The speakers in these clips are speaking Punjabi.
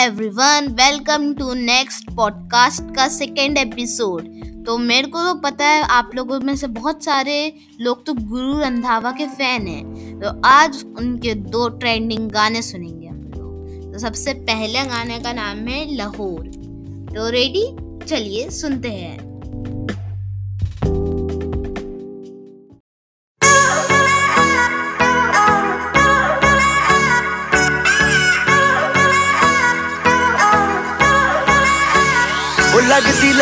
Everyone welcome to next podcast का सेकेंड एपिसोड तो मेरे को तो पता है आप लोगों में से बहुत सारे लोग तो गुरु रंधावा के फ़ैन हैं। तो आज उनके दो ट्रेंडिंग गाने सुनेंगे आप लोग। तो सबसे पहले गाने का नाम है लाहौर। तो रेडी चलिए सुनते हैं।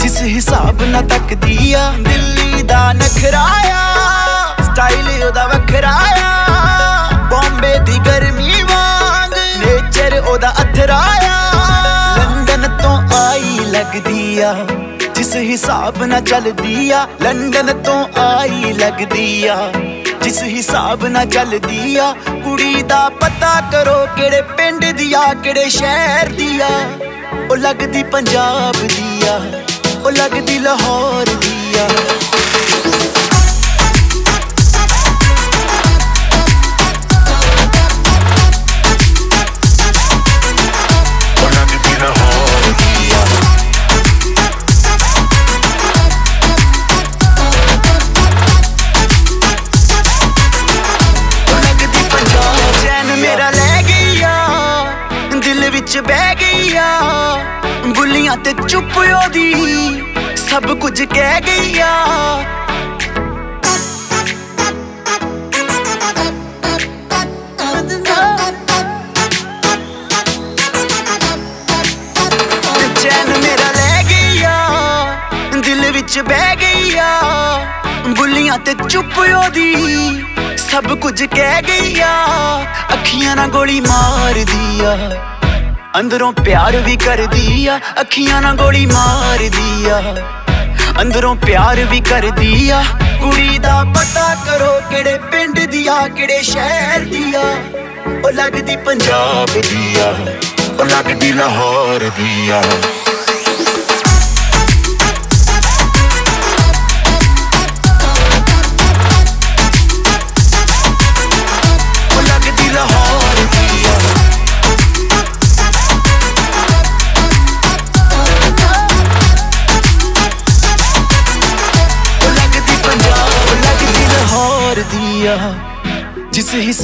ਜਿਸ ਹਿਸਾਬ ਨਾਲ ਤੱਕਦੀ ਆ, ਦਿੱਲੀ ਦਾ ਨਖਰਾਇਆ ਸਟਾਈਲ ਉਹਦਾ ਵੱਖਰਾਇਆ ਬੰਬੇ ਦੀ ਗਰਮੀ ਵਾਂਗ ਨੇਚਰ ਉਹਦਾ ਅਥਰਾਇਆ ਲੰਡਨ ਤੋਂ ਆਈ ਲੱਗਦੀ ਆ, ਜਿਸ ਹਿਸਾਬ ਨਾਲ ਚੱਲਦੀ ਆ, ਲੰਡਨ ਤੋਂ ਆਈ ਲੱਗਦੀ ਆ, ਜਿਸ ਹਿਸਾਬ ਨਾਲ ਚੱਲਦੀ ਆ, ਕੁੜੀ ਦਾ ਪਤਾ ਕਰੋ ਕਿਹੜੇ ਪਿੰਡ ਦੀ ਆ, ਕਿਹੜੇ ਸ਼ਹਿਰ ਦੀ ਆ, ਉਹ ਲੱਗਦੀ ਪੰਜਾਬ ਦੀ ਆ। ਉਹ ਲੱਗਦੀ ਲਾਹੌਰ ਦੀ ਆ ਉਹ ਲੱਗਦੀ ਲਾਹੌਰ ਆ ਬੁੱਲੀਆਂ ਤੇ ਚੁੱਪ ਉਹਦੀ। ਸਭ ਕੁਝ ਕਹਿ ਗਈ ਆ ਚੈਨ ਮੇਰਾ ਲੈ ਗਈ ਆ ਦਿਲ ਵਿੱਚ ਬਹਿ ਗਈ ਆ ਬੁੱਲੀਆਂ ਤੇ ਚੁੱਪ ਉਹਦੀ, ਸਭ ਕੁਝ ਕਹਿ ਗਈ ਆ ਅੱਖੀਆਂ ਨਾਲ ਗੋਲੀ ਮਾਰਦੀ ਆ। ਅੰਦਰੋਂ ਪਿਆਰ ਵੀ ਕਰਦੀ ਆ, ਅੱਖੀਆਂ ਨਾਲ ਗੋਲੀ ਮਾਰਦੀ ਆ। ਅੰਦਰੋਂ ਪਿਆਰ ਵੀ ਕਰਦੀ ਆ, ਕੁੜੀ ਦਾ ਪਤਾ ਕਰੋ ਕਿਹੜੇ ਪਿੰਡ ਦੀ ਆ, ਕਿਹੜੇ ਸ਼ਹਿਰ ਦੀ ਆ। ਉਹ ਲੱਗਦੀ ਪੰਜਾਬ ਦੀ ਆ, ਉਹ ਲੱਗਦੀ ਲਾਹੌਰ ਦੀ ਆ।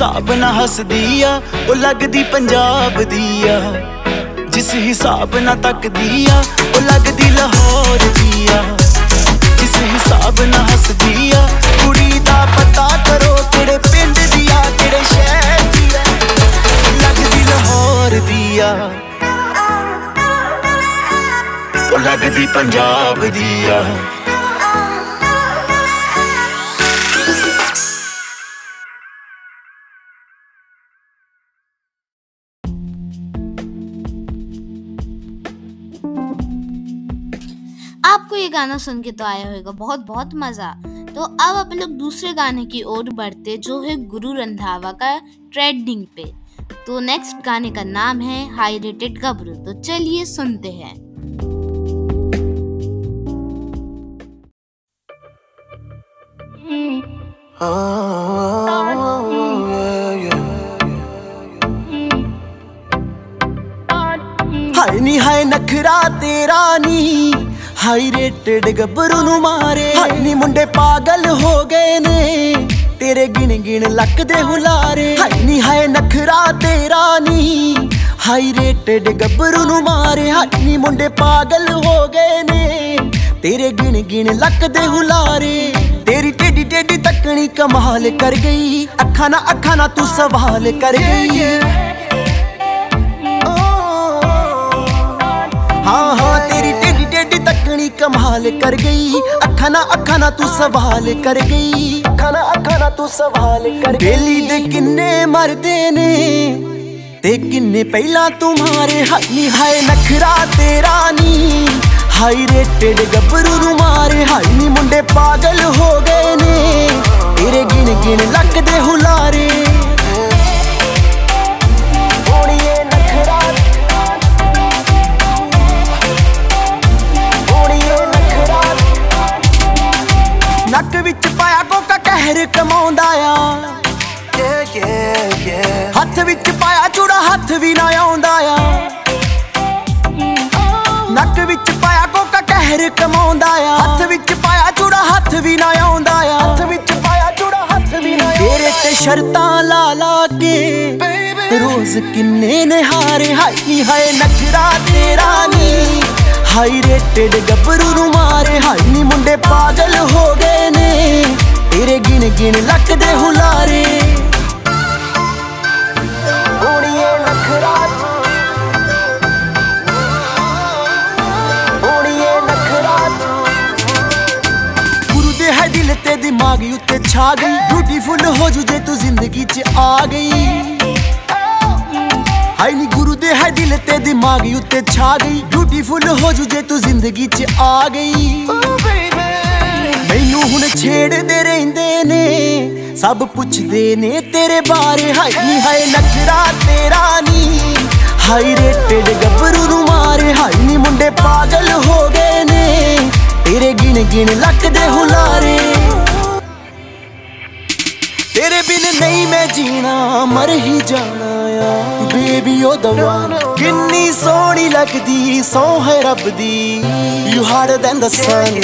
ਹਿਸਾਬ ਨਾਲ ਹੱਸਦੀ ਆ, ਉਹ ਲੱਗਦੀ ਪੰਜਾਬ ਦੀ ਆ। ਜਿਸ ਹਿਸਾਬ ਨਾਲ ਤੱਕਦੀ ਆ, ਉਹ ਲੱਗਦੀ ਲਾਹੌਰ ਦੀ ਆ। ਜਿਸ ਹਿਸਾਬ ਨਾਲ ਹੱਸਦੀ ਆ, ਕੁੜੀ ਦਾ ਪਤਾ ਕਰੋ ਕਿਹੜੇ ਪਿੰਡ ਦੀ ਆ, ਕਿਹੜੇ ਸ਼ਹਿਰ ਦੀ ਆ। ਲੱਗਦੀ ਲਾਹੌਰ ਦੀ ਆ। ਉਹ ਲੱਗਦੀ ਪੰਜਾਬ ਦੀ ਆ। आपको ये गाना सुन के तो आया होगा, बहुत बहुत मज़ा। तो अब अपन लोग दूसरे गाने की ओर बढ़ते, जो है गुरु रंधावा का ट्रेडिंग पे। तो नेक्स्ट गाने का नाम है हाई रेटेड गबरू तो चलिए सुनते हैं। हाय नी हाय नखरा तेरा नी। ਹਾਈ ਰੇਟਡ ਗੱਭਰੂ ਨੂੰ ਮਾਰੇ। ਹਾਏ ਨੀ ਮੁੰਡੇ ਪਾਗਲ ਹੋ ਗਏ ਨੇ ਤੇਰੇ ਗਿਣ ਗਿਣ ਲੱਕ ਦੇ ਹੁਲਾਰੇ। ਹਾਏ ਨੀ ਹਾਏ ਨਖਰਾ ਤੇਰਾ ਨੀ ਹਾਈ ਰੇਟਡ ਗੱਭਰੂ ਨੂੰ ਮਾਰੇ। ਹਾਏ ਨੀ ਮੁੰਡੇ ਪਾਗਲ ਹੋ ਗਏ ਨੇ ਤੇਰੇ ਗਿਣ ਗਿਣ ਲੱਕ ਦੇ ਹੁਲਾਰੇ। ਤੇਰੀ ਟੇਡੀ ਟੇਡੀ ਤੱਕਣੀ ਕਮਾਲ ਕਰ ਗਈ। ਅੱਖਾਂ ਨਾ ਅੱਖਾਂ ਨਾ ਤੂੰ ਸਵਾਲ ਕਰ ਗਈ। ਹਾਂ। ਟੇਡੀ ਤੱਕਣੀ ਕਮਾਲ ਕਰ ਗਈ। ਅੱਖਾਂ ਨਾ ਅੱਖਾਂ ਨਾ ਤੂੰ ਸਵਾਲ ਕਰ ਗਈ। ਅੱਖਾਂ ਨਾ ਅੱਖਾਂ ਨਾ ਤੂੰ ਸਵਾਲ ਕਰ ਗਈ। ਬੇਲੀ ਦੇ ਕਿੰਨੇ ਮਰਦੇ ਨੇ ਤੇ ਕਿੰਨੇ ਪਹਿਲਾਂ ਤੁਮਾਰੇ ਹਾਨੀ ਹਾਏ ਨਖਰਾ ਤੇਰਾ ਨੀ। ਹਾਈ ਰੇਟਡ ਗੱਭਰੂ ਨੂੰ ਮਾਰੇ। ਹਾਈ ਨੀ ਮੁੰਡੇ ਪਾਗਲ ਹੋ ਗਏ ਨੇ। ਤੇਰੇ ਗਿਣ ਗਿਣ ਲੱਕ ਦੇ ਹੁਲਾਰੇ। ਹੱਥ ਵਿੱਚ ਪਾਇਆ ਚੂੜਾ ਹੱਥ ਵੀ ਨਾ ਆਉਂਦਾ ਆ। ਨੱਕ ਵਿੱਚ ਪਾਇਆ ਕੋਕਾ ਕਹਿਰ ਕਮਾਉਂਦਾ ਆ। ਹੱਥ ਵਿੱਚ ਪਾਇਆ ਚੂੜਾ ਹੱਥ ਵੀ ਨਾ ਆਉਂਦਾ ਆ। ਹੱਥ ਵਿੱਚ ਪਾਇਆ ਚੂੜਾ ਹੱਥ ਵੀ ਨਾ ਤੇਰੇ ਤੇ ਸ਼ਰਤਾਂ ਲਾ ਲਾ ਕੇ ਰੋਜ਼ ਕਿੰਨੇ ਨਿਹਾਰੇ ਹਾਈ ਨੀ ਹਾਏ ਨਖਰਾ ਤੇਰਾ ਨੀ। ਹਾਈ ਰੇਟਡ ਗੱਭਰੂ ਨੂੰ ਮਾਰੇ ਹਾਈ ਨੀ ਮੁੰਡੇ ਪਾਗਲ ਹੋ ਗਏ ਨੇ। ਤੇਰੇ ਗਿਣ ਗਿਣ ਲੱਕ ਦੇ ਹੁਲਾਰੇ। ਦਿਮਾਗ ਉੱਤੇ ਛਾ ਗਈ। ਬਿਊਟੀਫੁਲ ਹੋ ਜੂ ਜੇ ਤੂੰ ਜ਼ਿੰਦਗੀ 'ਚ ਆ ਗਈ। ਹਾਈ ਨੀ ਗੁਰੂ ਦੇ ਹੈ ਦਿਲ ਤੇ ਦਿਮਾਗ ਉੱਤੇ ਛਾ ਗਈ। ਬਿਊਟੀਫੁਲ ਹੋ ਜੂ ਜੇ ਤੂੰ ਜ਼ਿੰਦਗੀ 'ਚ ਆ ਗਈ। ਮੈਨੂੰ ਹੁਣ ਛੇੜਦੇ ਰਹਿੰਦੇ ਨੇ, ਸਭ ਪੁੱਛਦੇ ਨੇ ਤੇਰੇ ਬਾਰੇ। ਹਾਈ ਨੀ, ਹਾਏ ਨਖਰਾ ਤੇਰਾ ਨੀ ਹਾਈ ਰੇਟਡ ਗੱਭਰੂ ਨੂੰ ਮਾਰੇ। ਹਾਈ ਨੀ, ਮੁੰਡੇ ਪਾਗਲ ਹੋ ਗਏ ਨੇ, ਤੇਰੇ ਗਿਣ ਗਿਣ ਲੱਕ ਦੇ ਹੁਲਾਰੇ। ਤੇਰੇ ਬਿਨ ਨਹੀਂ ਮੈਂ ਜੀਣਾ ਮਰ ਹੀ ਜਾਣਾ ਆ। ਬੇਬੀ ਉਹ ਦਵਾ ਕਿੰਨੀ ਸੋਹਣੀ ਲੱਗਦੀ ਸੋ ਹੈ ਰੱਬ ਦੀ। You harder than the sun.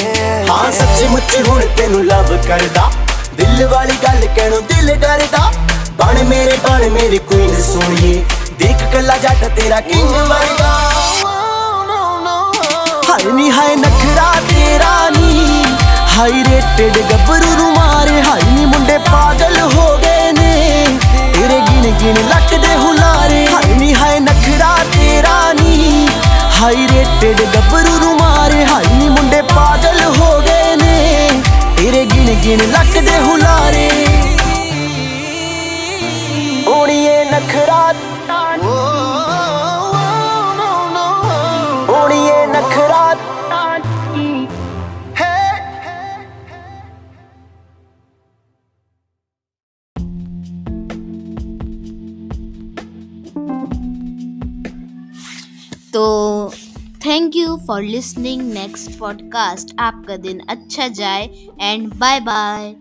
ਹਾਂ ਸੱਚੀ ਮੁੱਚੀ ਹੁਣ ਤੈਨੂੰ ਲਵ ਕਰਦਾ। ਦਿਲ ਵਾਲੀ ਗੱਲ ਕਹਿਣੋਂ ਦਿਲ ਡਰਦਾ। ਬਣ ਮੇਰੇ ਬਣ ਮੇਰੀ ਕੁਈਨ ਸੋਹਣੀਏ ਦੇਖ ਕੱਲਾ ਜੱਟ ਤੇਰਾ ਕਿੰਗ ਵਰਗਾ। ਹਾਏ ਨੀ ਹਾਏ ਨਖਰਾ ਤੇਰਾ ਨੀ। ਹਾਈ ਰੇਟਡ ਗੱਭਰੂ ਨੂੰ ਮਾਰੇ ਹਾਈ ਨੀ ਮੁੰਡੇ ਪਾਗਲ ਹੋ ਗਏ ਨੇ। ਤੇਰੇ ਗਿਣ ਗਿਣ ਲੱਕ ਦੇ ਹੁਲਾਰੇ ਹਾਈ ਨੀ ਹਾਏ ਨਖਰਾ ਤੇਰਾ ਨੀ। ਹਾਈ ਰੇਟਡ ਗੱਭਰੂ ਨੂੰ ਮਾਰੇ ਹਾਈ ਨੀ ਮੁੰਡੇ ਪਾਗਲ ਹੋ ਗਏ ਨੇ। ਤੇਰੇ ਗਿਣ ਗਿਣ ਲੱਕ ਦੇ ਹੁਲਾਰੇ। ਓੜੀਏ ਨਖਰਾ। ਓੜੀਏ तो thank you for listening next podcast आपका दिन अच्छा जाए एंड बाय बाय